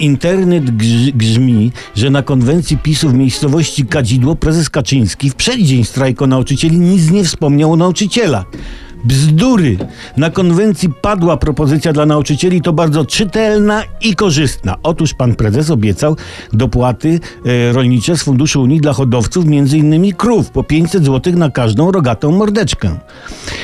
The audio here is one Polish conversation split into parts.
Internet grz- grzmi, że na konwencji PiSu w miejscowości Kadzidło prezes Kaczyński w przeddzień strajku nauczycieli nic nie wspomniał o nauczycielach. Bzdury! Na konwencji padła propozycja dla nauczycieli, to bardzo czytelna i korzystna. Otóż pan prezes obiecał dopłaty e, rolnicze z Funduszu Unii dla hodowców, innymi krów, po 500 zł na każdą rogatą mordeczkę.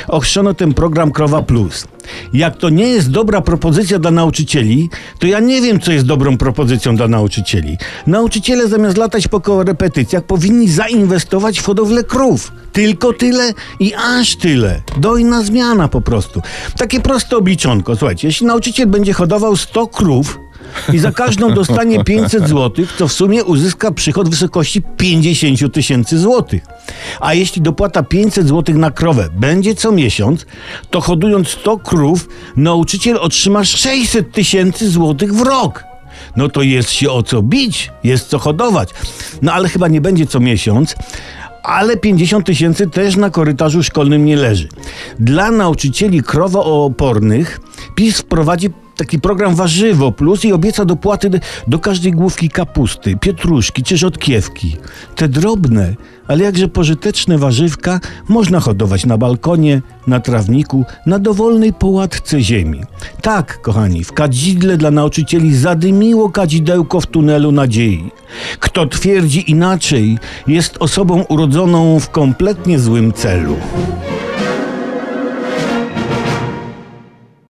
Ochrzczono ten program Krowa Plus. Jak to nie jest dobra propozycja dla nauczycieli, to ja nie wiem, co jest dobrą propozycją dla nauczycieli. Nauczyciele zamiast latać po korepetycjach powinni zainwestować w hodowlę krów. Tylko tyle i aż tyle. Dojna zmiana po prostu. Takie proste obliczonko. Słuchajcie, jeśli nauczyciel będzie hodował 100 krów, i za każdą dostanie 500 zł, to w sumie uzyska przychód w wysokości 50 tysięcy złotych. A jeśli dopłata 500 zł na krowę będzie co miesiąc, to hodując 100 krów, nauczyciel otrzyma 600 tysięcy złotych w rok. No to jest się o co bić, jest co hodować. No ale chyba nie będzie co miesiąc, ale 50 tysięcy też na korytarzu szkolnym nie leży. Dla nauczycieli krowoopornych PiS wprowadzi taki program Warzywo Plus i obieca dopłaty do, każdej główki kapusty, pietruszki czy rzodkiewki. Te drobne, ale jakże pożyteczne warzywka można hodować na balkonie, na trawniku, na dowolnej połatce ziemi. Tak, kochani, w kadzidle dla nauczycieli zadymiło kadzidełko w tunelu nadziei. Kto twierdzi inaczej, jest osobą urodzoną w kompletnie złym celu.